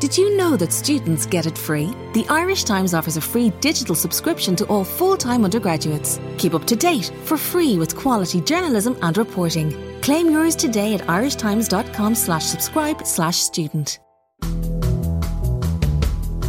Did you know that students get it free? The Irish Times offers a free digital subscription to all full time undergraduates. Keep up to date for free with quality journalism and reporting. Claim yours today at irishtimes.com slash subscribe slash student.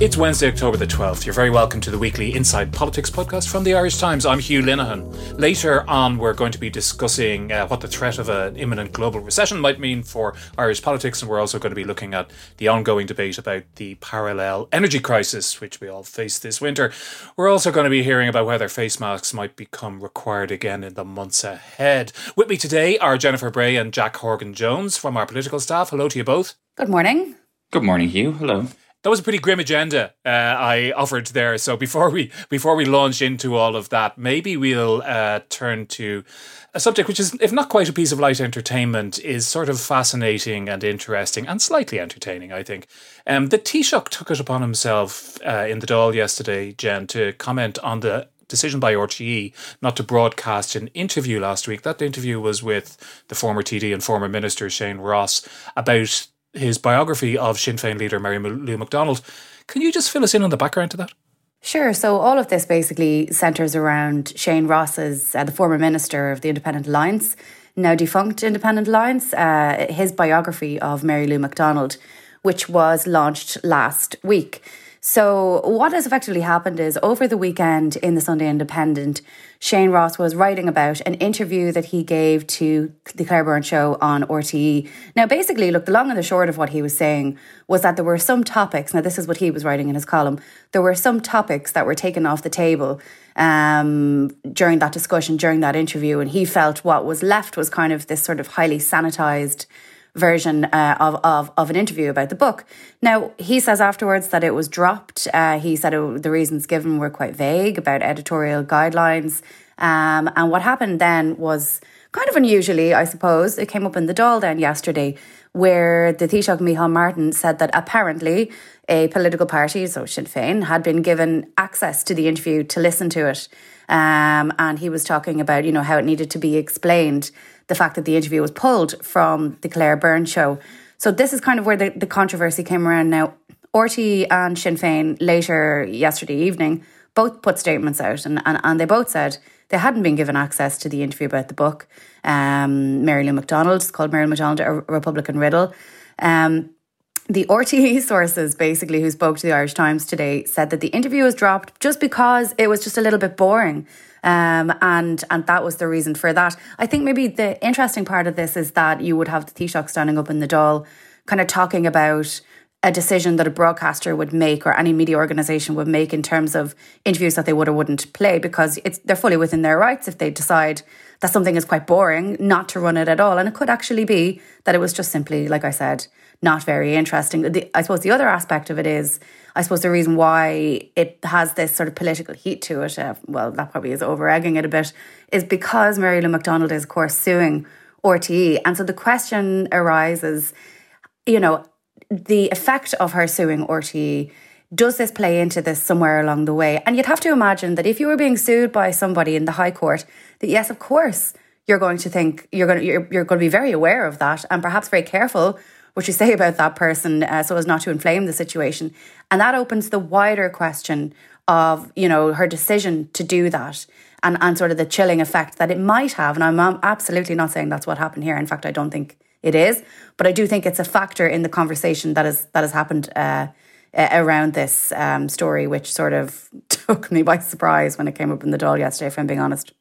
It's Wednesday, October the 12th. You're very welcome to the weekly Inside Politics podcast from the Irish Times. I'm Hugh Linehan. Later on, we're going to be discussing uh, what the threat of an imminent global recession might mean for Irish politics, and we're also going to be looking at the ongoing debate about the parallel energy crisis, which we all face this winter. We're also going to be hearing about whether face masks might become required again in the months ahead. With me today are Jennifer Bray and Jack Horgan Jones from our political staff. Hello to you both. Good morning. Good morning, Hugh. Hello that was a pretty grim agenda uh, I offered there. So before we before we launch into all of that, maybe we'll uh, turn to a subject which is, if not quite a piece of light entertainment, is sort of fascinating and interesting and slightly entertaining. I think um, the Taoiseach took it upon himself uh, in the Dáil yesterday, Jen, to comment on the decision by RTE not to broadcast an interview last week. That interview was with the former TD and former Minister Shane Ross about his biography of Sinn Féin leader Mary Lou McDonald. Can you just fill us in on the background to that? Sure. So all of this basically centres around Shane Ross's, uh, the former minister of the Independent Alliance, now defunct Independent Alliance, uh, his biography of Mary Lou McDonald, which was launched last week. So, what has effectively happened is over the weekend in the Sunday Independent, Shane Ross was writing about an interview that he gave to the Claire Byrne show on RTE. Now, basically, look, the long and the short of what he was saying was that there were some topics. Now, this is what he was writing in his column. There were some topics that were taken off the table um, during that discussion, during that interview, and he felt what was left was kind of this sort of highly sanitized version uh, of, of, of an interview about the book. Now, he says afterwards that it was dropped. Uh, he said it, the reasons given were quite vague about editorial guidelines. Um, and what happened then was kind of unusually, I suppose. It came up in the Dáil then yesterday, where the Taoiseach Micheál Martin said that apparently a political party, so Sinn Féin, had been given access to the interview to listen to it. Um, and he was talking about, you know, how it needed to be explained the fact that the interview was pulled from the Claire Byrne show. So this is kind of where the, the controversy came around. Now, RTE and Sinn Féin later yesterday evening both put statements out and, and, and they both said they hadn't been given access to the interview about the book. Um, Mary Lou McDonald, it's called Mary Lou McDonald, a Republican riddle. Um, the RTE sources, basically, who spoke to the Irish Times today, said that the interview was dropped just because it was just a little bit boring. Um, and and that was the reason for that. I think maybe the interesting part of this is that you would have the Taoiseach standing up in the Dáil, kind of talking about a decision that a broadcaster would make or any media organization would make in terms of interviews that they would or wouldn't play because it's they're fully within their rights if they decide that something is quite boring not to run it at all and it could actually be that it was just simply like I said not very interesting the, I suppose the other aspect of it is I suppose the reason why it has this sort of political heat to it, uh, well, that probably is over egging it a bit, is because Mary Lou McDonald is, of course, suing RTE. And so the question arises, you know, the effect of her suing RTE. Does this play into this somewhere along the way? And you'd have to imagine that if you were being sued by somebody in the High Court, that yes, of course, you're going to think you're going to you're, you're going to be very aware of that and perhaps very careful what you say about that person uh, so as not to inflame the situation. And that opens the wider question of, you know, her decision to do that and, and sort of the chilling effect that it might have. And I'm absolutely not saying that's what happened here. In fact, I don't think it is. But I do think it's a factor in the conversation that has that has happened uh, around this um, story, which sort of took me by surprise when it came up in the Dáil yesterday. If I'm being honest.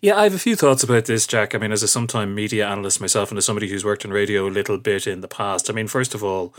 Yeah, I have a few thoughts about this, Jack. I mean, as a sometime media analyst myself and as somebody who's worked in radio a little bit in the past, I mean, first of all,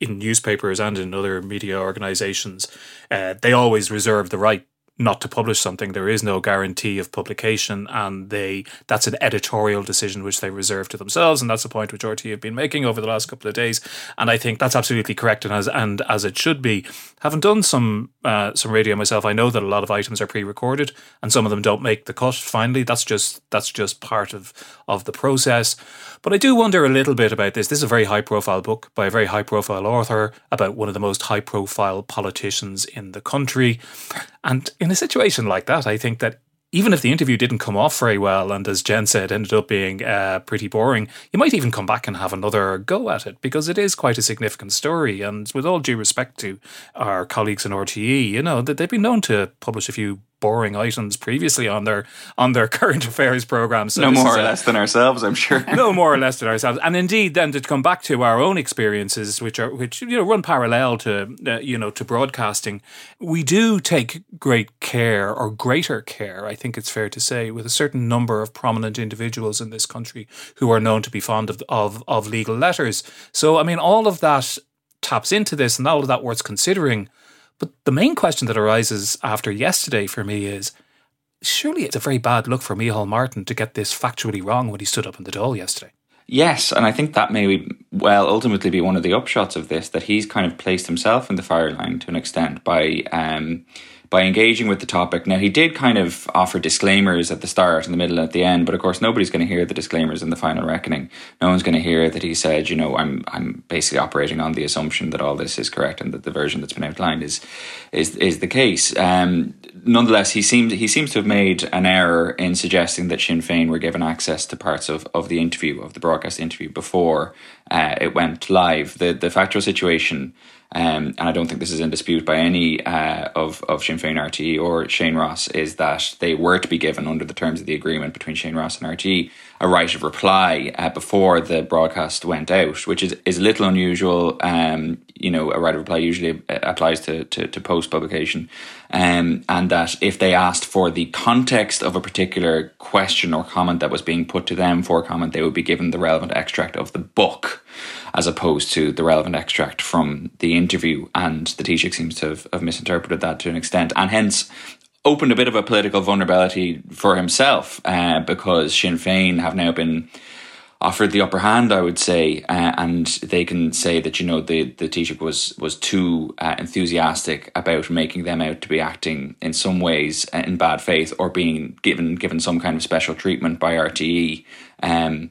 in newspapers and in other media organizations, uh, they always reserve the right not to publish something, there is no guarantee of publication, and they that's an editorial decision which they reserve to themselves, and that's the point which RTE have been making over the last couple of days, and I think that's absolutely correct and as and as it should be. Having done some uh, some radio myself, I know that a lot of items are pre-recorded, and some of them don't make the cut. Finally, that's just that's just part of of the process. But I do wonder a little bit about this. This is a very high-profile book by a very high-profile author about one of the most high-profile politicians in the country, and in a situation like that, I think that even if the interview didn't come off very well, and as Jen said, ended up being uh, pretty boring, you might even come back and have another go at it because it is quite a significant story. And with all due respect to our colleagues in RTE, you know that they've been known to publish a few boring items previously on their on their current affairs programs. So no more or a, less than ourselves, I'm sure. no more or less than ourselves, and indeed, then to come back to our own experiences, which are which you know run parallel to uh, you know to broadcasting, we do take great care or greater care, I think it's fair to say, with a certain number of prominent individuals in this country who are known to be fond of of, of legal letters. So I mean, all of that taps into this, and all of that worth considering. But the main question that arises after yesterday for me is surely it's a very bad look for Micheál Martin to get this factually wrong when he stood up in the Dáil yesterday. Yes, and I think that may well ultimately be one of the upshots of this that he's kind of placed himself in the fire line to an extent by um, by engaging with the topic. Now, he did kind of offer disclaimers at the start, in the middle, and at the end, but of course, nobody's going to hear the disclaimers in the final reckoning. No one's going to hear that he said, you know, I'm I'm basically operating on the assumption that all this is correct and that the version that's been outlined is is is the case. Um, nonetheless, he seems he seems to have made an error in suggesting that Sinn Féin were given access to parts of, of the interview of the broadcast interview before uh, it went live. The the factual situation um, and I don't think this is in dispute by any uh, of, of Sinn Féin RTE or Shane Ross, is that they were to be given under the terms of the agreement between Shane Ross and RTE a right of reply uh, before the broadcast went out, which is, is a little unusual. Um, you know, a right of reply usually uh, applies to, to, to post publication. Um, and that if they asked for the context of a particular question or comment that was being put to them for comment, they would be given the relevant extract of the book as opposed to the relevant extract from the interview. And the Taoiseach seems to have, have misinterpreted that to an extent. And hence, opened a bit of a political vulnerability for himself uh, because Sinn Féin have now been offered the upper hand, I would say, uh, and they can say that you know the the Taoiseach was was too uh, enthusiastic about making them out to be acting in some ways in bad faith or being given given some kind of special treatment by RTE. Um,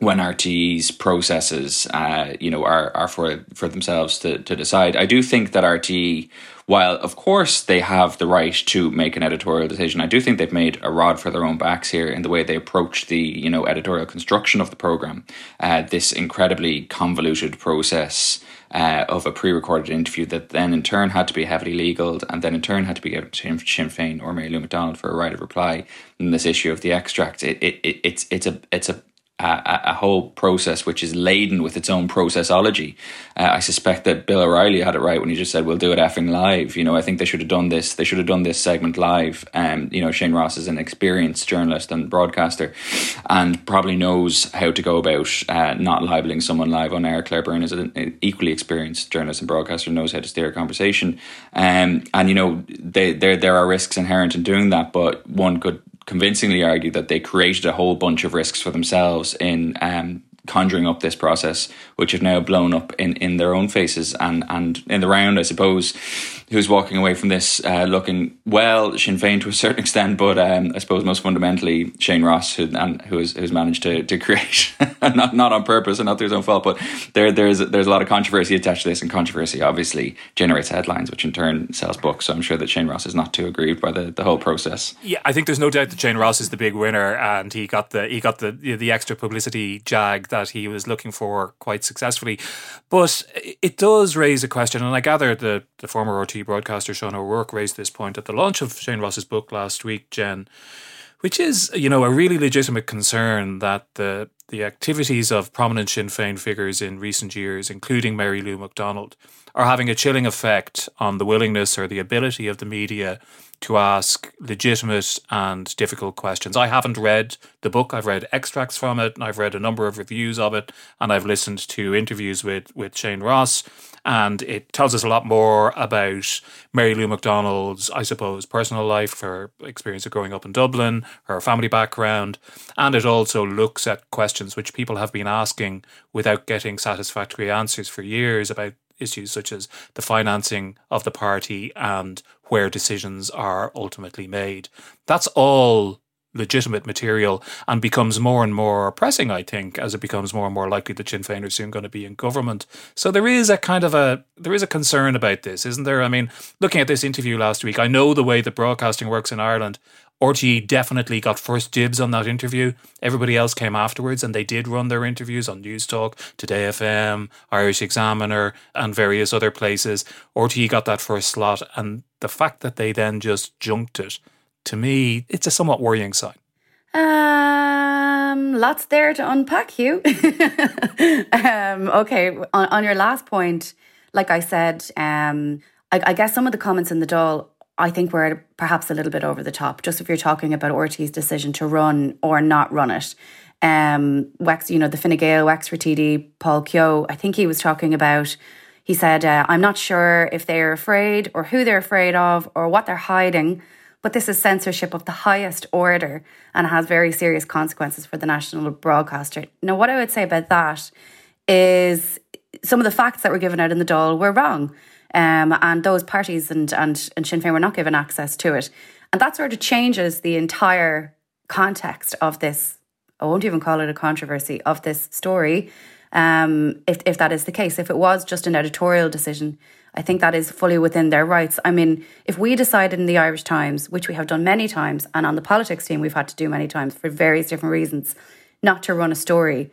when RTE's processes, uh, you know, are, are for for themselves to, to decide. I do think that RTE, while of course they have the right to make an editorial decision, I do think they've made a rod for their own backs here in the way they approach the you know editorial construction of the program. Uh, this incredibly convoluted process. Uh, of a pre-recorded interview that then in turn had to be heavily legaled and then in turn had to be given to Sinn Féin or Mary Lou McDonald for a right of reply in this issue of the extract. It, it, it, it's it's a it's a a, a, whole process which is laden with its own processology. Uh, I suspect that Bill O'Reilly had it right when he just said, "We'll do it effing live." You know, I think they should have done this. They should have done this segment live. Um, you know, Shane Ross is an experienced journalist and broadcaster, and probably knows how to go about uh, not libeling someone live on air. Claire Byrne is an equally experienced journalist and broadcaster, knows how to steer a conversation. Um, and you know, there there are risks inherent in doing that, but one could convincingly argue that they created a whole bunch of risks for themselves in um, conjuring up this process, which have now blown up in, in their own faces and, and in the round, I suppose, who's walking away from this uh, looking well Sinn Féin to a certain extent, but um, I suppose most fundamentally Shane Ross, who and who has who's managed to to create not not on purpose and not through his own fault, but there there's there's a lot of controversy attached to this, and controversy obviously generates headlines, which in turn sells books. So I'm sure that Shane Ross is not too aggrieved by the, the whole process. Yeah, I think there's no doubt that Shane Ross is the big winner, and he got the he got the the extra publicity jag that he was looking for quite successfully. But it does raise a question, and I gather the the former RT broadcaster Sean O'Rourke raised this point at the launch of Shane Ross's book last week, Jen, which is, you know, a really legitimate concern that the the activities of prominent Sinn Féin figures in recent years, including Mary Lou McDonald, are having a chilling effect on the willingness or the ability of the media to ask legitimate and difficult questions. I haven't read the book, I've read extracts from it, and I've read a number of reviews of it, and I've listened to interviews with, with Shane Ross, and it tells us a lot more about Mary Lou McDonald's, I suppose, personal life, her experience of growing up in Dublin, her family background, and it also looks at questions which people have been asking without getting satisfactory answers for years about issues such as the financing of the party and where decisions are ultimately made. That's all legitimate material and becomes more and more pressing, I think, as it becomes more and more likely that Sinn Féin are soon going to be in government. So there is a kind of a there is a concern about this, isn't there? I mean, looking at this interview last week, I know the way that broadcasting works in Ireland. RTE definitely got first dibs on that interview. Everybody else came afterwards, and they did run their interviews on Newstalk, Today FM, Irish Examiner, and various other places. RTE got that first slot, and the fact that they then just junked it, to me, it's a somewhat worrying sign. Um, lots there to unpack, Hugh. um, okay, on, on your last point, like I said, um, I, I guess some of the comments in the Dáil I think we're perhaps a little bit over the top. Just if you're talking about RTE's decision to run or not run it. Um, Wex, you know, the Fine Gael Wexford TD, Paul Kehoe, I think he was talking about, he said, uh, I'm not sure if they're afraid or who they're afraid of or what they're hiding, but this is censorship of the highest order and has very serious consequences for the national broadcaster. Now, what I would say about that is some of the facts that were given out in the Dáil were wrong. Um, and those parties and, and, and Sinn Féin were not given access to it. And that sort of changes the entire context of this. I won't even call it a controversy of this story. Um, if, if that is the case, if it was just an editorial decision, I think that is fully within their rights. I mean, if we decided in the Irish Times, which we have done many times, and on the politics team we've had to do many times for various different reasons, not to run a story,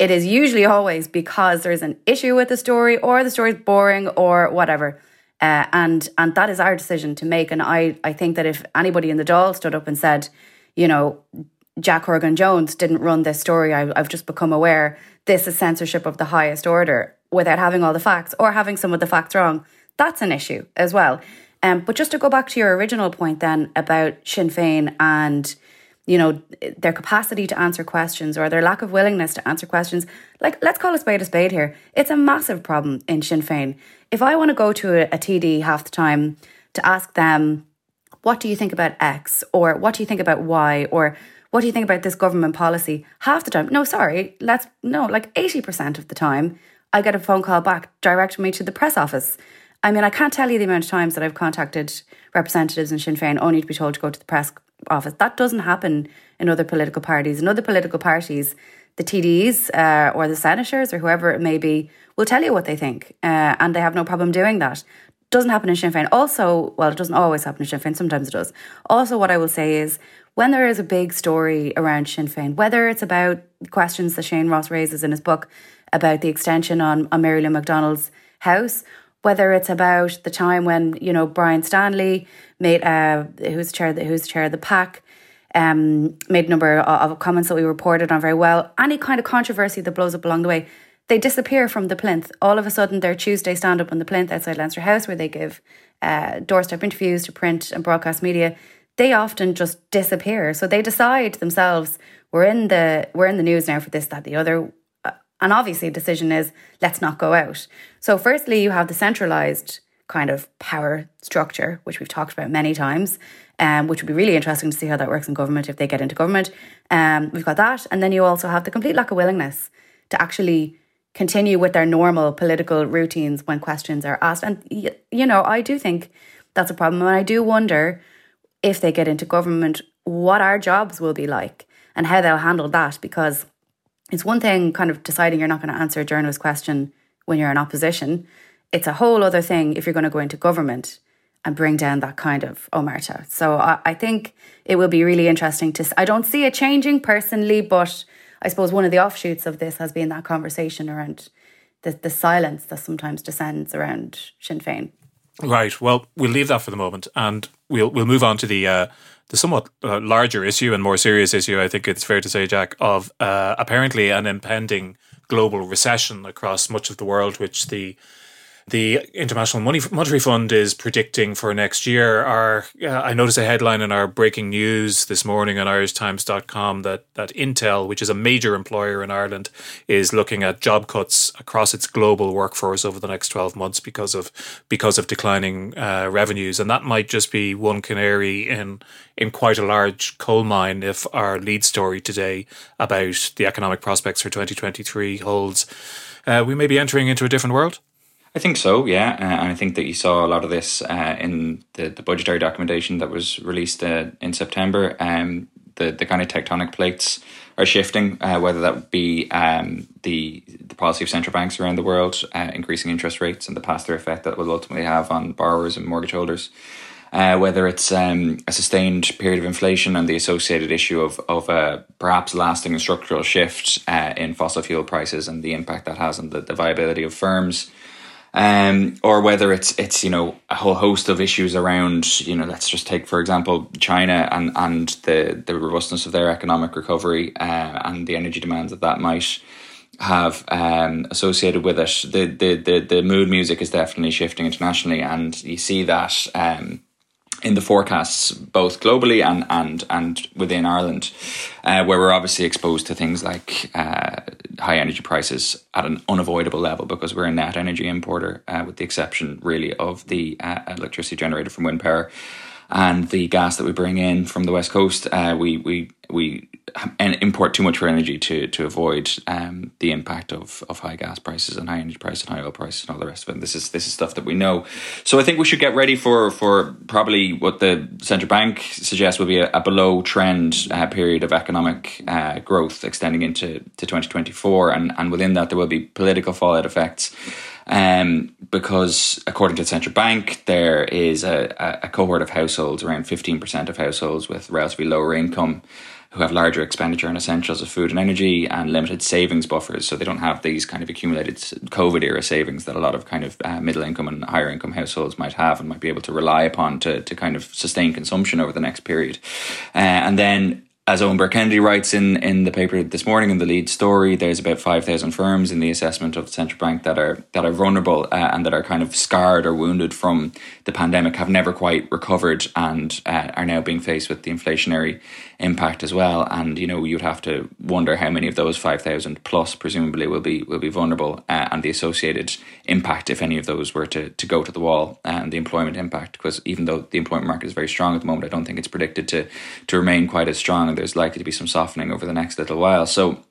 it is usually always because there's an issue with the story or the story is boring or whatever. Uh, and and that is our decision to make. And I, I think that if anybody in the Dáil stood up and said, you know, Jack Horgan Jones didn't run this story, I, I've just become aware this is censorship of the highest order without having all the facts or having some of the facts wrong, that's an issue as well. Um, but just to go back to your original point then about Sinn Féin and you know, their capacity to answer questions or their lack of willingness to answer questions. Like, let's call a spade a spade here. It's a massive problem in Sinn Féin. If I want to go to a, a TD half the time to ask them, what do you think about X? Or what do you think about Y? Or what do you think about this government policy? Half the time, no, sorry, let's, no, like 80% of the time, I get a phone call back directing me to the press office. I mean, I can't tell you the amount of times that I've contacted representatives in Sinn Féin only to be told to go to the press office. That doesn't happen in other political parties. In other political parties, the TDs uh, or the senators or whoever it may be will tell you what they think, uh, and they have no problem doing that. Doesn't happen in Sinn Féin. Also, well, it doesn't always happen in Sinn Féin. Sometimes it does. Also, what I will say is when there is a big story around Sinn Féin, whether it's about questions that Shane Ross raises in his book about the extension on, on Mary Lou McDonald's house, whether it's about the time when you know Brian Stanley made uh, who's chair who's chair of the PAC um, made a number of, of comments that we reported on very well. Any kind of controversy that blows up along the way, they disappear from the plinth. All of a sudden, their Tuesday stand up on the plinth outside Leinster House, where they give uh, doorstep interviews to print and broadcast media. They often just disappear. So they decide themselves, we're in the we're in the news now for this, that, the other. And obviously, the decision is let's not go out. So, firstly, you have the centralized kind of power structure, which we've talked about many times, um, which would be really interesting to see how that works in government if they get into government. Um, we've got that. And then you also have the complete lack of willingness to actually continue with their normal political routines when questions are asked. And, you know, I do think that's a problem. And I do wonder if they get into government, what our jobs will be like and how they'll handle that because it's one thing kind of deciding you're not going to answer a journalist question when you're in opposition. It's a whole other thing if you're going to go into government and bring down that kind of omerta. So I, I think it will be really interesting to. I don't see it changing personally, but I suppose one of the offshoots of this has been that conversation around the, the silence that sometimes descends around Sinn Féin. Right. Well, we'll leave that for the moment, and we'll we'll move on to the uh, the somewhat uh, larger issue and more serious issue. I think it's fair to say, Jack, of uh, apparently an impending global recession across much of the world, which the the International Monetary Fund is predicting for next year are uh, I noticed a headline in our breaking news this morning on irishtimes.com that that Intel, which is a major employer in Ireland, is looking at job cuts across its global workforce over the next 12 months because of because of declining uh, revenues. And that might just be one canary in in quite a large coal mine if our lead story today about the economic prospects for 2023 holds. Uh, we may be entering into a different world I think so, yeah, uh, and I think that you saw a lot of this uh, in the, the budgetary documentation that was released uh, in September. Um, the the kind of tectonic plates are shifting, uh, whether that be um, the the policy of central banks around the world, uh, increasing interest rates, and the pass through effect that will ultimately have on borrowers and mortgage holders. Uh, whether it's um, a sustained period of inflation and the associated issue of of a perhaps lasting structural shift in fossil fuel prices and the impact that has on the, the viability of firms um, or whether it's it's you know a whole host of issues around you know let's just take for example China and and the the robustness of their economic recovery uh, and the energy demands that that might have um, associated with it. The, the the the mood music is definitely shifting internationally, and you see that. Um, in the forecasts, both globally and and and within Ireland, uh, where we're obviously exposed to things like uh, high energy prices at an unavoidable level because we're a net energy importer, uh, with the exception really of the uh, electricity generated from wind power and the gas that we bring in from the west coast. Uh, we we we import too much for energy to to avoid um, the impact of, of high gas prices and high energy prices and high oil prices and all the rest of it. And this is this is stuff that we know. So I think we should get ready for for probably what the central bank suggests will be a, a below trend uh, period of economic uh, growth extending into to twenty twenty four, and and within that there will be political fallout effects. Um, because according to the central bank, there is a, a cohort of households, around 15% of households with relatively lower income, who have larger expenditure on essentials of food and energy and limited savings buffers. So they don't have these kind of accumulated COVID era savings that a lot of kind of uh, middle income and higher income households might have and might be able to rely upon to, to kind of sustain consumption over the next period. Uh, and then as Eoin Burke-Kennedy writes in, in the paper this morning in the lead story, there's about five thousand firms in the assessment of the central bank that are that are vulnerable uh, and that are kind of scarred or wounded from the pandemic, have never quite recovered, and uh, are now being faced with the inflationary impact as well. And you know, you'd have to wonder how many of those five thousand plus presumably will be will be vulnerable, uh, and the associated impact if any of those were to to go to the wall, and the employment impact. Because even though the employment market is very strong at the moment, I don't think it's predicted to to remain quite as strong there's likely to be some softening over the next little while. So,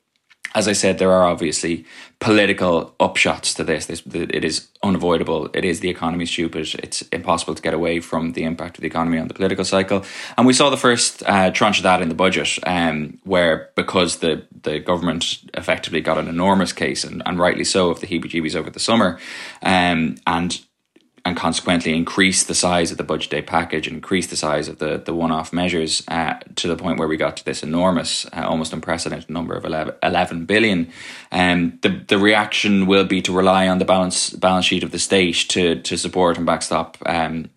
as I said, there are obviously political upshots to this. this. It is unavoidable. It is the economy stupid. It's impossible to get away from the impact of the economy on the political cycle. And we saw the first uh, tranche of that in the budget, um, where because the, the government effectively got an enormous case, and, and rightly so, of the heebie jeebies over the summer, um, and and consequently increase the size of the budget day package and increase the size of the, the one off measures uh, to the point where we got to this enormous, uh, almost unprecedented number of 11, 11 billion. Um, the, the reaction will be to rely on the balance balance sheet of the state to, to support and backstop. Um,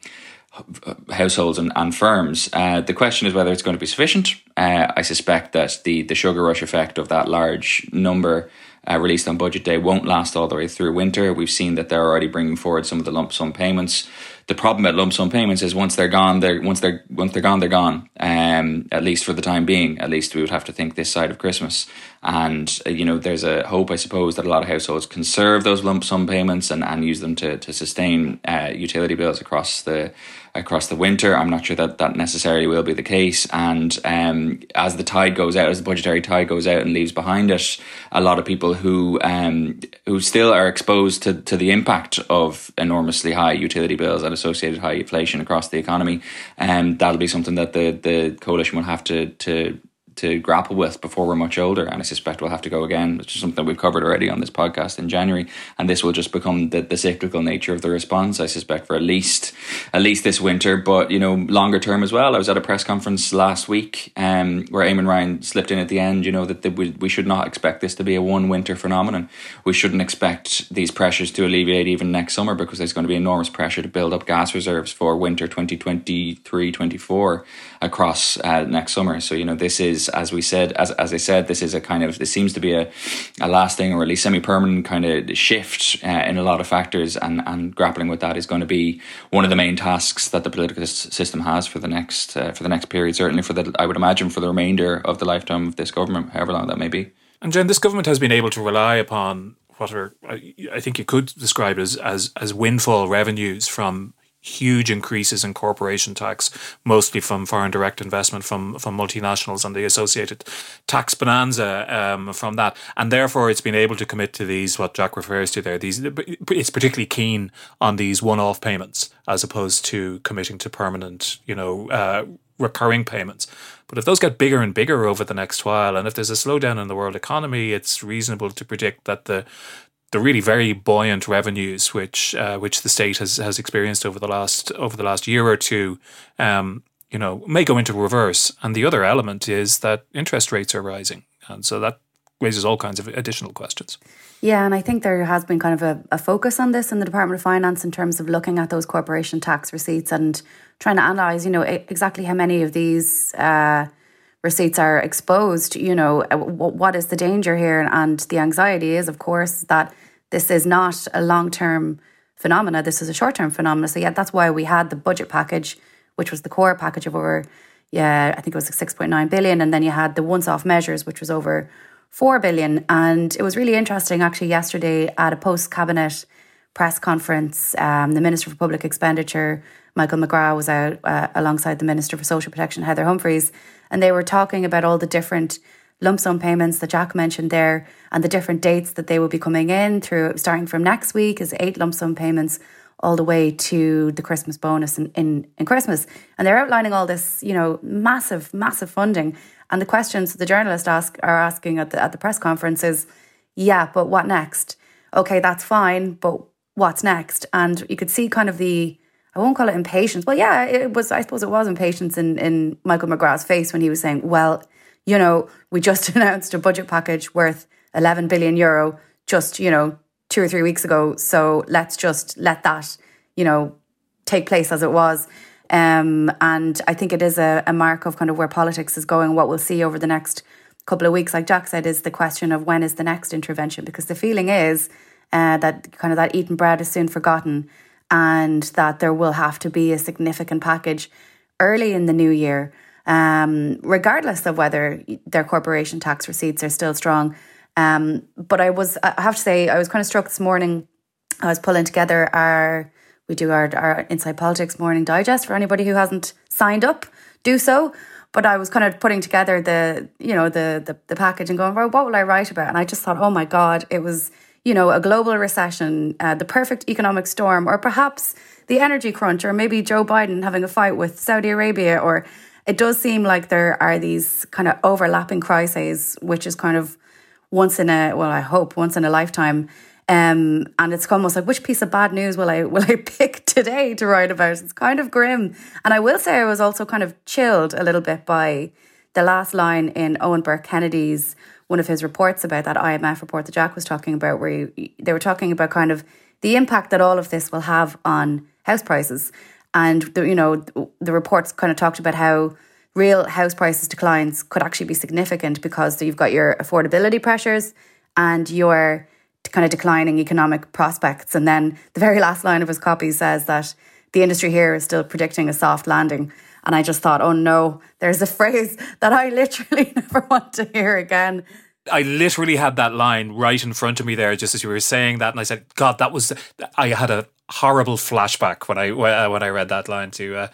households and, and firms. Uh, the question is whether it's going to be sufficient. Uh, I suspect that the, the sugar rush effect of that large number uh, released on budget day won't last all the way through winter. We've seen that they're already bringing forward some of the lump sum payments. The problem at lump sum payments is once they're gone, they're once they're once they're gone, they're gone. Um, at least for the time being. At least we would have to think this side of Christmas. And uh, you know, there's a hope, I suppose, that a lot of households conserve those lump sum payments and, and use them to to sustain uh, utility bills across the across the winter. I'm not sure that that necessarily will be the case. And um, as the tide goes out, as the budgetary tide goes out and leaves behind it, a lot of people who um, who still are exposed to, to the impact of enormously high utility bills and associated high inflation across the economy, and um, that'll be something that the the coalition will have to to to grapple with before we're much older. And I suspect we'll have to go again, which is something we've covered already on this podcast in January. And this will just become the, the cyclical nature of the response, I suspect, for at least at least this winter. But you know, longer term as well. I was at a press conference last week um, where Eamon Ryan slipped in at the end. You know that we we should not expect this to be a one winter phenomenon. We shouldn't expect these pressures to alleviate even next summer because there's going to be enormous pressure to build up gas reserves for winter 2023 24 across uh, next summer. So you know this is as we said as as I said this is a kind of this seems to be a a lasting or at least semi permanent kind of shift uh, in a lot of factors and and grappling with that is going to be one of the main tasks that the political system has for the next uh, for the next period certainly for the I would imagine for the remainder of the lifetime of this government however long that may be. And Jen, this government has been able to rely upon what are I think you could describe as as, as windfall revenues from huge increases in corporation tax, mostly from foreign direct investment from from multinationals and the associated tax bonanza um, from that, and therefore it's been able to commit to these what Jack refers to there. These it's particularly keen on these one-off payments as opposed to committing to permanent, you know, uh, recurring payments. But if those get bigger and bigger over the next while, and if there's a slowdown in the world economy, it's reasonable to predict that the the really very buoyant revenues which uh, which the state has has experienced over the last over the last year or two, um, you know, may go into reverse. And the other element is that interest rates are rising, and so that raises all kinds of additional questions. Yeah, and I think there has been kind of a, a, focus on this in the Department of Finance in terms of looking at those corporation tax receipts and trying to analyze, you know, exactly how many of these uh, receipts are exposed. You know, uh, what is the danger here? And the anxiety is, of course, that this is not a long term phenomena. This is a short term phenomena. So yeah, that's why we had the budget package, which was the core package of over, yeah, I think it was six point nine billion, and then you had the once off measures, which was over 4 billion. And it was really interesting actually yesterday at a post cabinet press conference. Um, the Minister for Public Expenditure, Michael McGrath, was out uh, alongside the Minister for Social Protection, Heather Humphreys, and they were talking about all the different lump sum payments that Jack mentioned there and the different dates that they will be coming in through starting from next week is eight lump sum payments all the way to the Christmas bonus in, in, in Christmas. And they're outlining all this, you know, massive, massive funding. And the questions the journalists ask are asking at the at the press conference is, yeah, but what next? Okay, that's fine, but what's next? And you could see kind of the I won't call it impatience. Well, yeah, it was I suppose it was impatience in, in Michael McGrath's face when he was saying, Well, you know, we just announced a budget package worth 11 billion euro just, you know, two or three weeks ago. So let's just let that, you know, take place as it was. Um, and I think it is a, a mark of kind of where politics is going. What we'll see over the next couple of weeks, like Jack said, is the question of when is the next intervention? Because the feeling is uh, that kind of that eaten bread is soon forgotten, and that there will have to be a significant package early in the new year, um, regardless of whether their corporation tax receipts are still strong. Um, but I was, I have to say, I was kind of struck this morning. I was pulling together our we do our, our Inside Politics morning digest for anybody who hasn't signed up, do so. But I was kind of putting together the, you know, the the, the package and going, well, what will I write about? And I just thought, oh my God, it was, you know, a global recession, uh, the perfect economic storm, or perhaps the energy crunch, or maybe Joe Biden having a fight with Saudi Arabia, or it does seem like there are these kind of overlapping crises, which is kind of once in a, well, I hope once in a lifetime um, and it's almost like which piece of bad news will I will I pick today to write about? It's kind of grim. And I will say I was also kind of chilled a little bit by the last line in Eoin Burke Kennedy's one of his reports about that IMF report that Jack was talking about, where he, they were talking about kind of the impact that all of this will have on house prices. And the, you know the reports kind of talked about how real house prices declines could actually be significant because you've got your affordability pressures and your kind of declining economic prospects. And then the very last line of his copy says that the industry here is still predicting a soft landing. And I just thought, oh no, there's a phrase that I literally never want to hear again. I literally had that line right in front of me there, just as you were saying that, and I said, "God, that was." I had a horrible flashback when I uh, when I read that line to uh,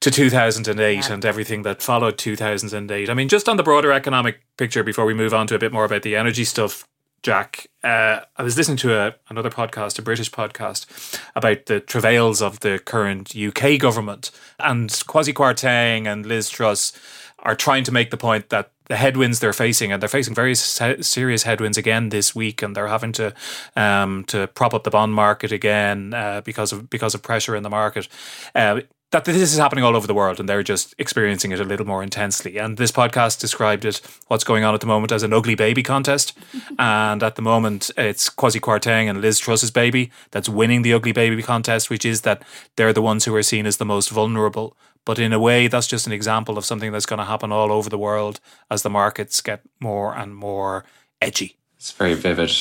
to 2008 yeah. and everything that followed 2008. I mean, just on the broader economic picture, before we move on to a bit more about the energy stuff, Jack, uh, I was listening to a, another podcast, a British podcast, about the travails of the current UK government. And Kwasi Kwarteng and Liz Truss are trying to make the point that the headwinds they're facing, and they're facing very se- serious headwinds again this week, and they're having to um, to prop up the bond market again uh, because of because of pressure in the market. Uh, that this is happening all over the world and they're just experiencing it a little more intensely. And this podcast described it, what's going on at the moment, as an ugly baby contest. and at the moment, it's Kwasi Kwarteng and Liz Truss's baby that's winning the ugly baby contest, which is that they're the ones who are seen as the most vulnerable. But in a way, that's just an example of something that's going to happen all over the world as the markets get more and more edgy. It's a very vivid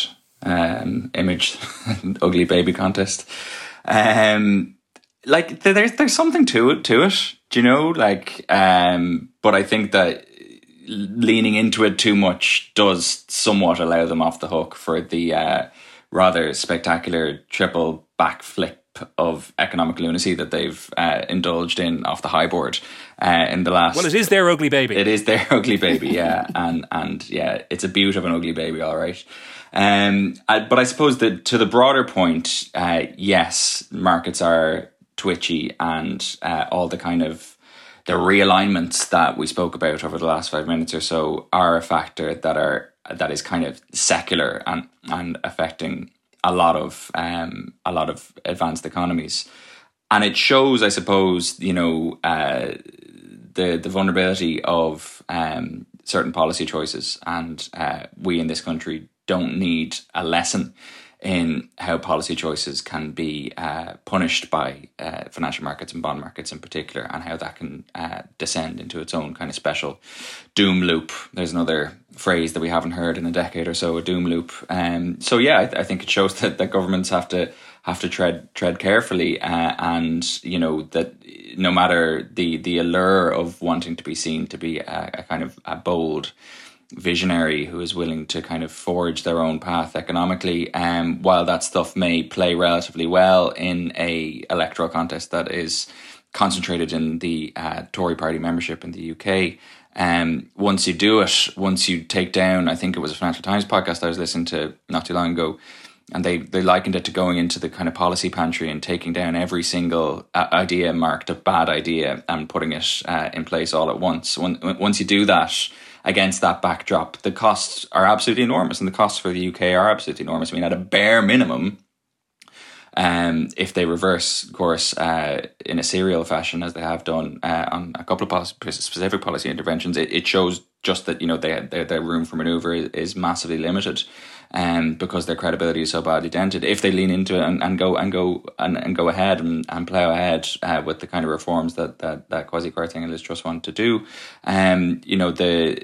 um, image, ugly baby contest. Um, like there's there's something to it to it. Do you know? Like, um, but I think that leaning into it too much does somewhat allow them off the hook for the uh, rather spectacular triple backflip of economic lunacy that they've uh, indulged in off the high board uh, in the last. Well, it is their ugly baby. It is their ugly baby, yeah, and and yeah, it's a beaut of an ugly baby, all right. Um, I, but I suppose that to the broader point, uh, yes, markets are twitchy and uh, all the kind of the realignments that we spoke about over the last five minutes or so are a factor that are that is kind of secular and and affecting a lot of um, a lot of advanced economies, and it shows, I suppose, you know, uh, the the vulnerability of um, certain policy choices, and uh, we in this country don't need a lesson in how policy choices can be uh, punished by uh, financial markets and bond markets in particular, and how that can uh, descend into its own kind of special doom loop. There's another phrase that we haven't heard in a decade or so, a doom loop. Um, so yeah, I, I think it shows that, that governments have to have to tread tread carefully, uh, and you know that no matter the the allure of wanting to be seen to be a, a kind of a bold visionary who is willing to kind of forge their own path economically. Um, while that stuff may play relatively well in a electoral contest that is concentrated in the uh, Tory party membership in the UK. Um, once you do it, once you take down, I think it was a Financial Times podcast I was listening to not too long ago, and they, they likened it to going into the kind of policy pantry and taking down every single uh, idea marked a bad idea and putting it uh, in place all at once. When, once you do that, against that backdrop, the costs are absolutely enormous, and the costs for the UK are absolutely enormous. I mean, at a bare minimum, um, if they reverse course uh, in a serial fashion, as they have done uh, on a couple of policy, specific policy interventions, it, it shows just that you know their their room for maneuver is, is massively limited um, because their credibility is so badly dented. If they lean into it and, and go and go and, and go ahead and, and plow ahead uh, with the kind of reforms that that that Kwasi Kwarteng and Liz Truss want to do, um, you know the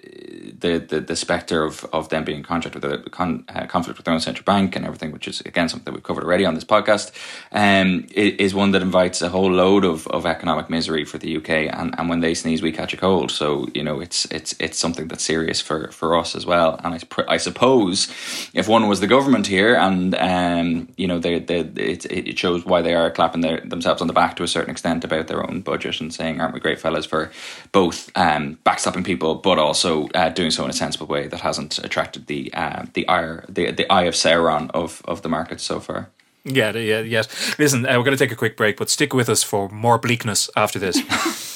the the, the specter of, of them being in contract with a con, uh, conflict with their own central bank and everything, which is again something that we've covered already on this podcast, um, is one that invites a whole load of, of economic misery for the UK. And, and when they sneeze, we catch a cold. So you know it's it's it's something that's serious for for us as well. And I I suppose if one was the government here, and um, you know, they, they, it, it shows why they are clapping their, themselves on the back to a certain extent about their own budget and saying, "Aren't we great fellas for both um, backstopping people, but also uh, doing so in a sensible way that hasn't attracted the uh, the ire the the eye of Sauron of of the market so far." Yeah, yeah, yes. Listen, uh, we're going to take a quick break, but stick with us for more bleakness after this.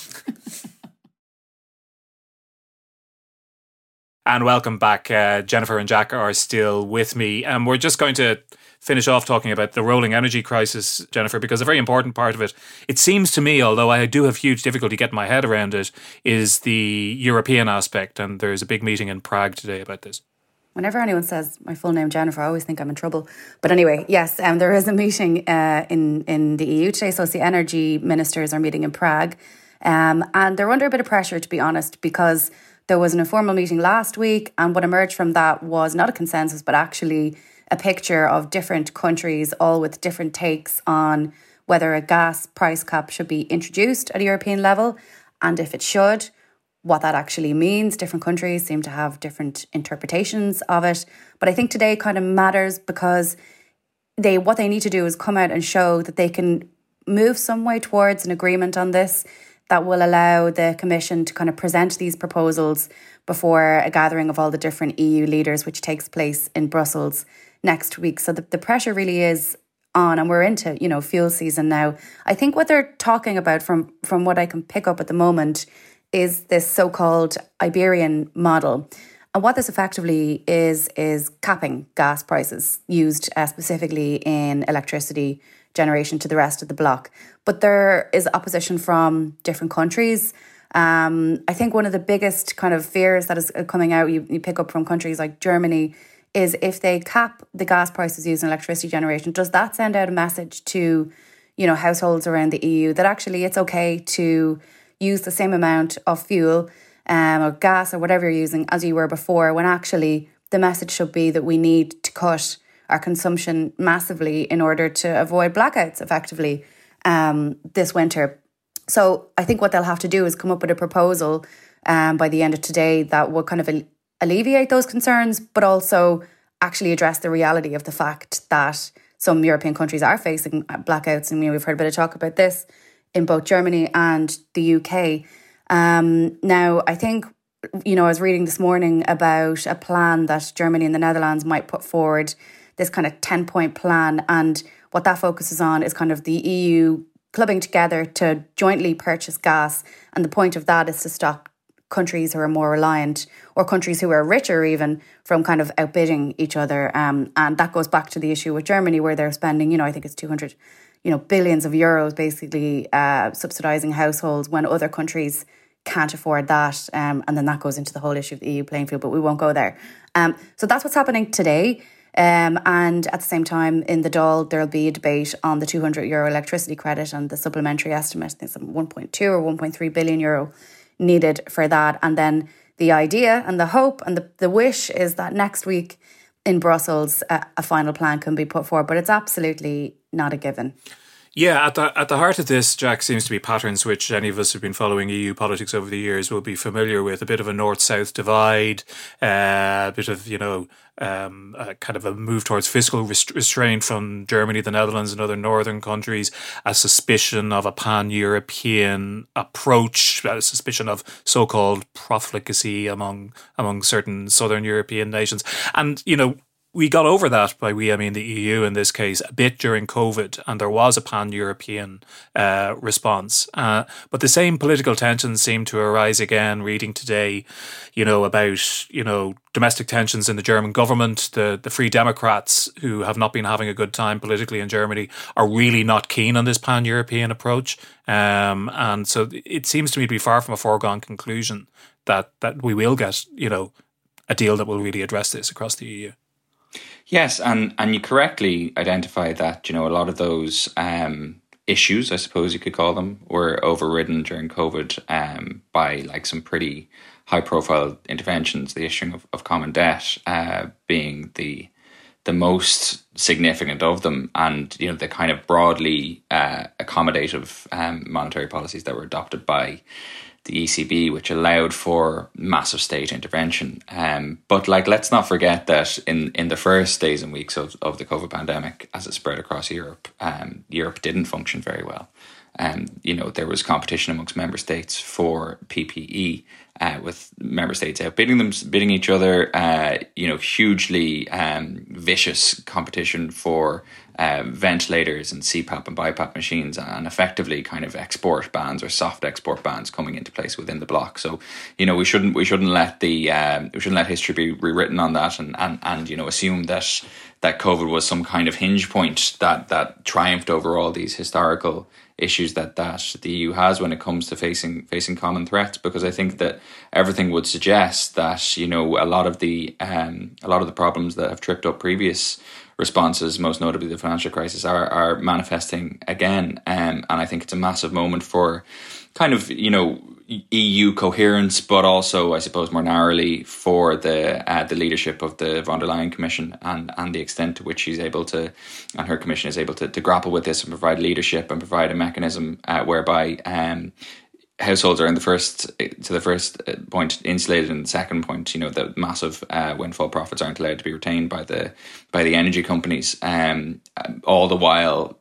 And welcome back. Uh, Jennifer and Jack are still with me. And we're just going to finish off talking about the rolling energy crisis, Jennifer, because a very important part of it, it seems to me, although I do have huge difficulty getting my head around it, is the European aspect. And there's a big meeting in Prague today about this. Whenever anyone says my full name, Jennifer, I always think I'm in trouble. But anyway, yes, um, there is a meeting uh, in in the EU today. So the energy ministers are meeting in Prague, um, and they're under a bit of pressure, to be honest, because there was an informal meeting last week, and what emerged from that was not a consensus, but actually a picture of different countries, all with different takes on whether a gas price cap should be introduced at a European level, and if it should, what that actually means. Different countries seem to have different interpretations of it. But I think today kind of matters because they what they need to do is come out and show that they can move some way towards an agreement on this that will allow the Commission to kind of present these proposals before a gathering of all the different EU leaders, which takes place in Brussels next week. So the, the pressure really is on and we're into, you know, fuel season now. I think what they're talking about from from what I can pick up at the moment is this so called Iberian model. And what this effectively is, is capping gas prices used uh, specifically in electricity generation to the rest of the bloc. But there is opposition from different countries. Um, I think one of the biggest kind of fears that is coming out, you, you pick up from countries like Germany, is if they cap the gas prices used in electricity generation, does that send out a message to, you know, households around the EU that actually it's okay to use the same amount of fuel um, or gas or whatever you're using as you were before, when actually the message should be that we need to cut our consumption massively in order to avoid blackouts effectively um, this winter. So I think what they'll have to do is come up with a proposal um, by the end of today that will kind of alleviate those concerns, but also actually address the reality of the fact that some European countries are facing blackouts. And you know, we've heard a bit of talk about this in both Germany and the UK. Um, now, I think, you know, I was reading this morning about a plan that Germany and the Netherlands might put forward, this kind of 10 point plan. And what that focuses on is kind of the EU clubbing together to jointly purchase gas. And the point of that is to stop countries who are more reliant or countries who are richer even from kind of outbidding each other. Um, and that goes back to the issue with Germany where they're spending, you know, I think it's 200 you know, billions of euros basically uh, subsidising households when other countries can't afford that. Um, and then that goes into the whole issue of the EU playing field, but we won't go there. Um, so that's what's happening today. Um, and at the same time, in the Dáil, there'll be a debate on the 200 euro electricity credit and the supplementary estimate. I think some 1.2 or 1.3 billion euro needed for that. And then the idea and the hope and the, the wish is that next week in Brussels, a, a final plan can be put forward. But it's absolutely not a given. Yeah, at the at the heart of this, Jack, seems to be patterns which any of us who've been following EU politics over the years will be familiar with. A bit of a north-south divide, uh, a bit of you know, um, kind of a move towards fiscal restraint from Germany, the Netherlands, and other northern countries. A suspicion of a pan-European approach, a suspicion of so-called profligacy among among certain southern European nations, and you know we got over that by we, I mean the EU in this case, a bit during COVID, and there was a pan European uh, response. Uh, but the same political tensions seem to arise again. Reading today, you know, about you know domestic tensions in the German government, the the Free Democrats who have not been having a good time politically in Germany are really not keen on this pan European approach, um, and so it seems to me to be far from a foregone conclusion that that we will get you know a deal that will really address this across the EU. Yes, and and you correctly identify that you know a lot of those um, issues, I suppose you could call them, were overridden during COVID um, by like some pretty high profile interventions. The issuing of, of common debt uh, being the the most significant of them, and you know the kind of broadly uh, accommodative um, monetary policies that were adopted by the ECB, which allowed for massive state intervention. Um, but like, let's not forget that in, in the first days and weeks of, of the COVID pandemic, as it spread across Europe, um, Europe didn't function very well. Um, you know, there was competition amongst member states for PPE, uh, with member states outbidding them, bidding each other. Uh, you know, hugely um, vicious competition for uh, ventilators and CPAP and BiPAP machines, and effectively kind of export bans or soft export bans coming into place within the bloc. So, you know, we shouldn't we shouldn't let the um, we shouldn't let history be rewritten on that, and and and you know assume that that COVID was some kind of hinge point that that triumphed over all these historical issues that that the EU has when it comes to facing facing common threats. Because I think that everything would suggest that you know a lot of the um, a lot of the problems that have tripped up previous responses, most notably the financial crisis, are are manifesting again. Um, and I think it's a massive moment for kind of you know EU coherence, but also I suppose more narrowly for the uh, the leadership of the von der Leyen Commission and and the extent to which she's able to and her commission is able to, to grapple with this and provide leadership and provide a mechanism uh, whereby um, households are in the first to the first uh, point insulated and the second point you know the massive uh, windfall profits aren't allowed to be retained by the by the energy companies um, all the while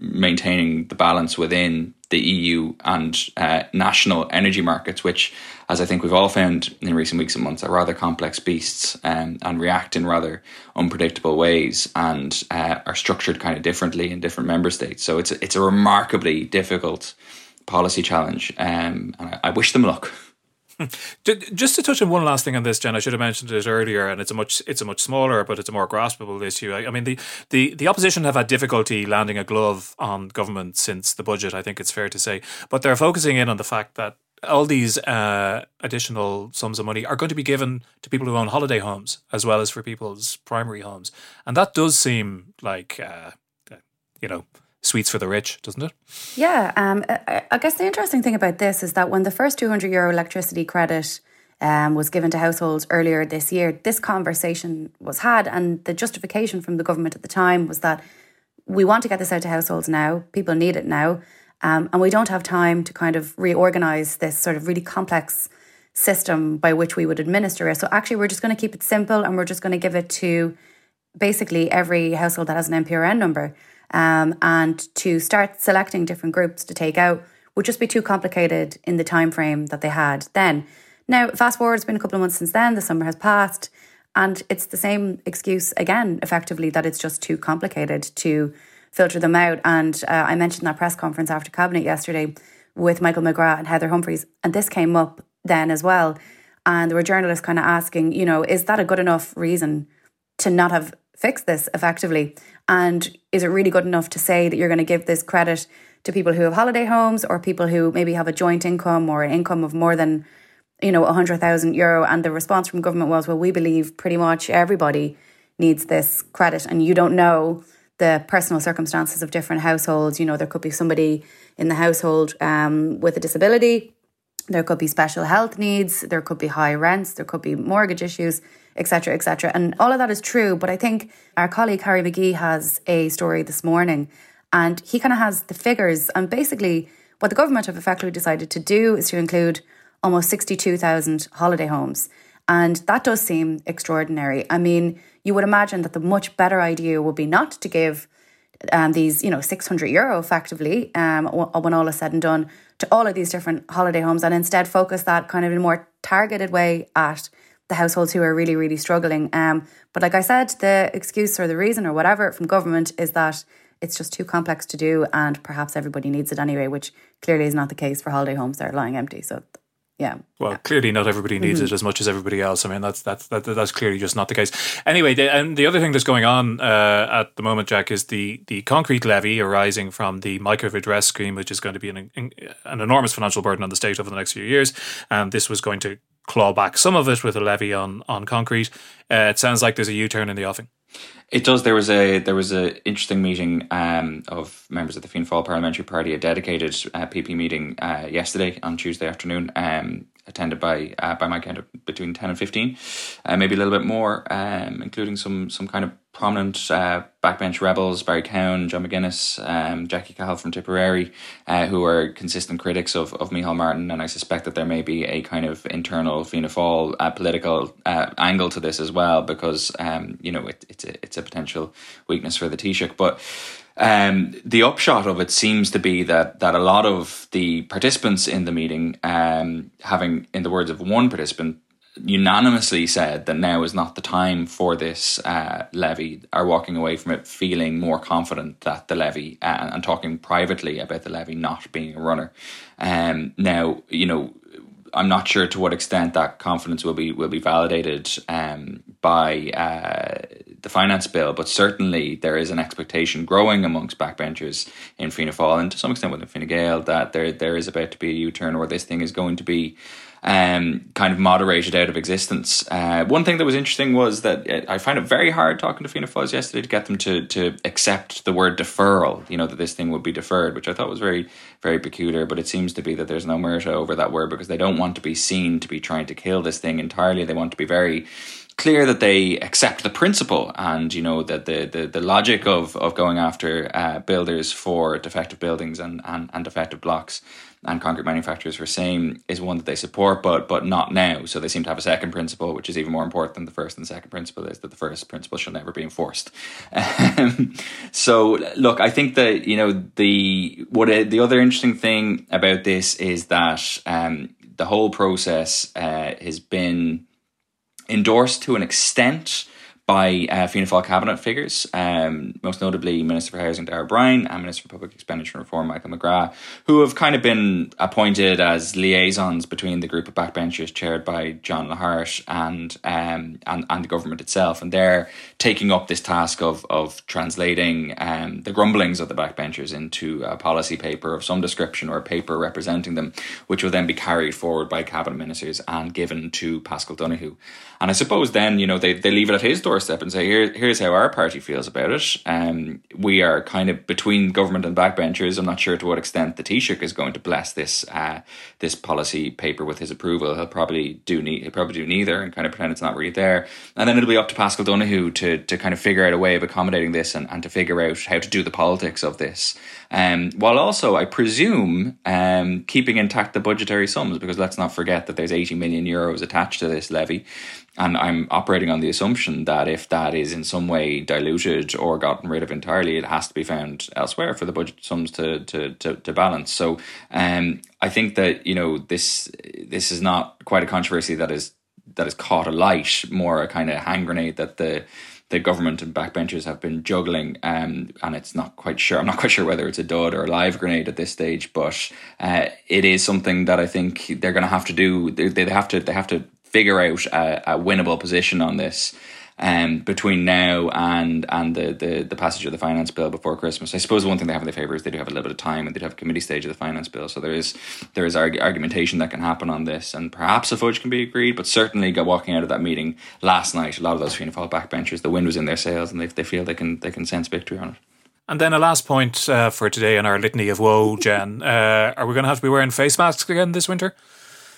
maintaining the balance within the EU and uh, national energy markets, which, as I think we've all found in recent weeks and months, are rather complex beasts um, and react in rather unpredictable ways and uh, are structured kind of differently in different member states. So it's it's a remarkably difficult policy challenge, um, and I, I wish them luck. Just to touch on one last thing on this, Jen, I should have mentioned it earlier, and it's a much it's a much smaller, but it's a more graspable issue. I, I, mean, the, the the opposition have had difficulty landing a glove on government since the budget. I think it's fair to say, but they're focusing in on the fact that all these uh, additional sums of money are going to be given to people who own holiday homes as well as for people's primary homes, and that does seem like uh, you know sweets for the rich, doesn't it? Yeah. Um, I guess the interesting thing about this is that when the first 200 euro electricity credit um, was given to households earlier this year, this conversation was had, and the justification from the government at the time was that we want to get this out to households now, people need it now, um, and we don't have time to kind of reorganize this sort of really complex system by which we would administer it. So actually, we're just going to keep it simple and we're just going to give it to basically every household that has an MPRN number um, and to start selecting different groups to take out would just be too complicated in the time frame that they had then. Now, fast forward, it's been a couple of months since then, the summer has passed, and it's the same excuse again, effectively, that it's just too complicated to filter them out. And uh, I mentioned that press conference after Cabinet yesterday with Michael McGrath and Heather Humphreys, and this came up then as well. And there were journalists kind of asking, you know, is that a good enough reason to not have fixed this effectively? And is it really good enough to say that you're going to give this credit to people who have holiday homes or people who maybe have a joint income or an income of more than, you know, 100,000 euro? And the response from government was, well, we believe pretty much everybody needs this credit. And you don't know the personal circumstances of different households. You know, there could be somebody in the household um, with a disability. There could be special health needs. There could be high rents. There could be mortgage issues etc., etc. And all of that is true. But I think our colleague Harry McGee has a story this morning, and he kind of has the figures. And basically, what the government have effectively decided to do is to include almost 62,000 holiday homes. And that does seem extraordinary. I mean, you would imagine that the much better idea would be not to give um, these, you know, 600 euro effectively um, when all is said and done to all of these different holiday homes and instead focus that kind of in a more targeted way at the households who are really, really struggling. Um, but like I said, the excuse or the reason or whatever from government is that it's just too complex to do and perhaps everybody needs it anyway, which clearly is not the case for holiday homes that are lying empty. So yeah. Well, clearly not everybody needs mm-hmm. it as much as everybody else. I mean, that's that's that, that's clearly just not the case. Anyway, the, and the other thing that's going on uh, at the moment, Jack, is the the concrete levy arising from the mica redress scheme, which is going to be an an enormous financial burden on the state over the next few years. And this was going to claw back some of it with a levy on on concrete. Uh, it sounds like there's a U turn in the offing. It does. There was a there was a interesting meeting um, of members of the Fianna Fáil Parliamentary Party, a dedicated uh, PP meeting uh, yesterday on Tuesday afternoon. Um, attended by uh, by my count between ten and fifteen, uh, maybe a little bit more, um, including some some kind of prominent uh, backbench rebels, Barry Cowen, John McGuinness, um, Jackie Cahill from Tipperary, uh, who are consistent critics of of Micheál Martin, and I suspect that there may be a kind of internal Fianna Fáil political angle to this as well, because um, you know it, it's a, it's a potential weakness for the Taoiseach, but. Um, the upshot of it seems to be that that a lot of the participants in the meeting, um, having, in the words of one participant, unanimously said that now is not the time for this uh, levy, are walking away from it feeling more confident that the levy uh, and talking privately about the levy not being a runner. Um, now, you know, I'm not sure to what extent that confidence will be will be validated um, by uh, the finance bill, but certainly there is an expectation growing amongst backbenchers in Fianna Fáil and to some extent within Fine Gael that there there is about to be a U turn or this thing is going to be um, kind of moderated out of existence. Uh, one thing that was interesting was that uh, I find it very hard talking to Fianna Fáil yesterday to get them to to accept the word deferral. You know that this thing would be deferred, which I thought was very very peculiar. But it seems to be that there's no merit over that word because they don't want to be seen to be trying to kill this thing entirely. They want to be very clear that they accept the principle and you know that the, the, the logic of, of going after uh, builders for defective buildings and, and, and defective blocks and concrete manufacturers for same is one that they support but but not now. So they seem to have a second principle which is even more important than the first and the second principle is that the first principle shall never be enforced. Um, so look I think that you know the what the other interesting thing about this is that um, the whole process uh, has been endorsed to an extent by uh, Fianna Fáil cabinet figures, um, most notably Minister for Housing Darragh O'Brien and Minister for Public Expenditure and Reform Michael McGrath, who have kind of been appointed as liaisons between the group of backbenchers chaired by John Lahart and um, and, and the government itself, and they're taking up this task of of translating um, the grumblings of the backbenchers into a policy paper of some description or a paper representing them, which will then be carried forward by cabinet ministers and given to Paschal Donohoe. And I suppose then you know they, they leave it at his doorstep and say here here's how our party feels about it. Um, we are kind of between government and backbenchers. I'm not sure to what extent the Taoiseach is going to bless this uh, this policy paper with his approval. He'll probably do ne- he'll probably do neither and kind of pretend it's not really there. And then it'll be up to Paschal Donohoe to to kind of figure out a way of accommodating this and, and to figure out how to do the politics of this. Um, while also, I presume, um, keeping intact the budgetary sums, because let's not forget that there's 80 million euros attached to this levy. And I'm operating on the assumption that if that is in some way diluted or gotten rid of entirely, it has to be found elsewhere for the budget sums to to to, to balance. So um, I think that you know this this is not quite a controversy that is that is caught alight, more a kind of hand grenade that the the government and backbenchers have been juggling, um, and it's not quite sure. I'm not quite sure whether it's a dud or a live grenade at this stage, but uh, it is something that I think they're going to have to do. They, they have to they have to figure out a, a winnable position on this um, between now and and the, the, the passage of the finance bill before Christmas. I suppose one thing they have in their favour is they do have a little bit of time and they do have a committee stage of the finance bill. So there is there is arg- argumentation that can happen on this, and perhaps a fudge can be agreed. But certainly, got walking out of that meeting last night, a lot of those Fianna Fáil backbenchers, the wind was in their sails, and they they feel they can they can sense victory on it. And then a last point uh, for today in our litany of woe, Jen. Uh, are we going to have to be wearing face masks again this winter?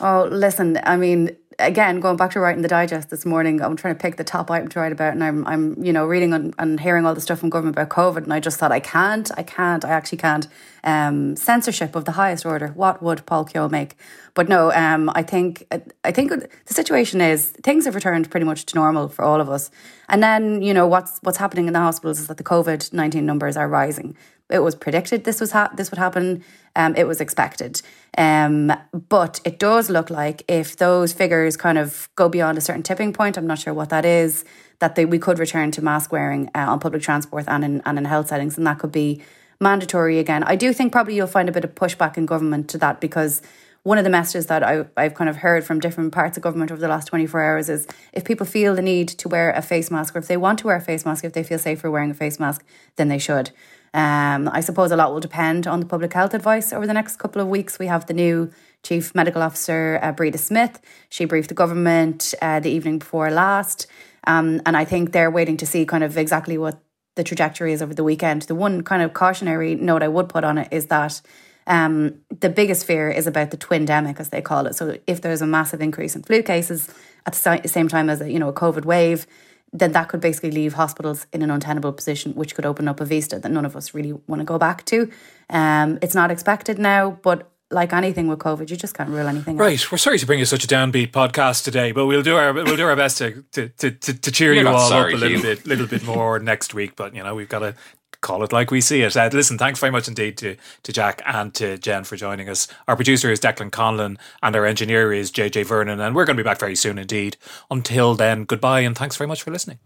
Oh, listen, I mean, again, going back to writing the digest this morning, I'm trying to pick the top item to write about, and I'm, I'm, you know, reading and, and hearing all the stuff from government about COVID, and I just thought, I can't, I can't, I actually can't. Um, censorship of the highest order. What would Paul Kehoe make? But no, um, I think, I think the situation is things have returned pretty much to normal for all of us, and then you know what's what's happening in the hospitals is that the COVID nineteen numbers are rising. It was predicted this was ha- this would happen. Um, it was expected. Um, but it does look like if those figures kind of go beyond a certain tipping point, I'm not sure what that is, that they, we could return to mask wearing uh, on public transport and in and in health settings, and that could be mandatory again. I do think probably you'll find a bit of pushback in government to that because one of the messages that I, I've kind of heard from different parts of government over the last 24 hours is if people feel the need to wear a face mask or if they want to wear a face mask, if they feel safer wearing a face mask, then they should. Um, I suppose a lot will depend on the public health advice over the next couple of weeks. We have the new Chief Medical Officer, uh, Breda Smith. She briefed the government uh, the evening before last. Um, and I think they're waiting to see kind of exactly what the trajectory is over the weekend. The one kind of cautionary note I would put on it is that um, the biggest fear is about the twindemic, as they call it. So if there's a massive increase in flu cases at the same time as a, you know a COVID wave, then that could basically leave hospitals in an untenable position, which could open up a vista that none of us really want to go back to. Um, it's not expected now, but like anything with COVID, you just can't rule anything. Out. Right. Out. We're sorry to bring you such a downbeat podcast today, but we'll do our we'll do our best to to, to, to cheer You're you all sorry, up a little bit little bit more next week. But you know we've got to call it like we see it. Uh, listen, thanks very much indeed to, to Jack and to Jen for joining us. Our producer is Declan Conlon and our engineer is JJ Vernon, and we're going to be back very soon indeed. Until then, goodbye and thanks very much for listening.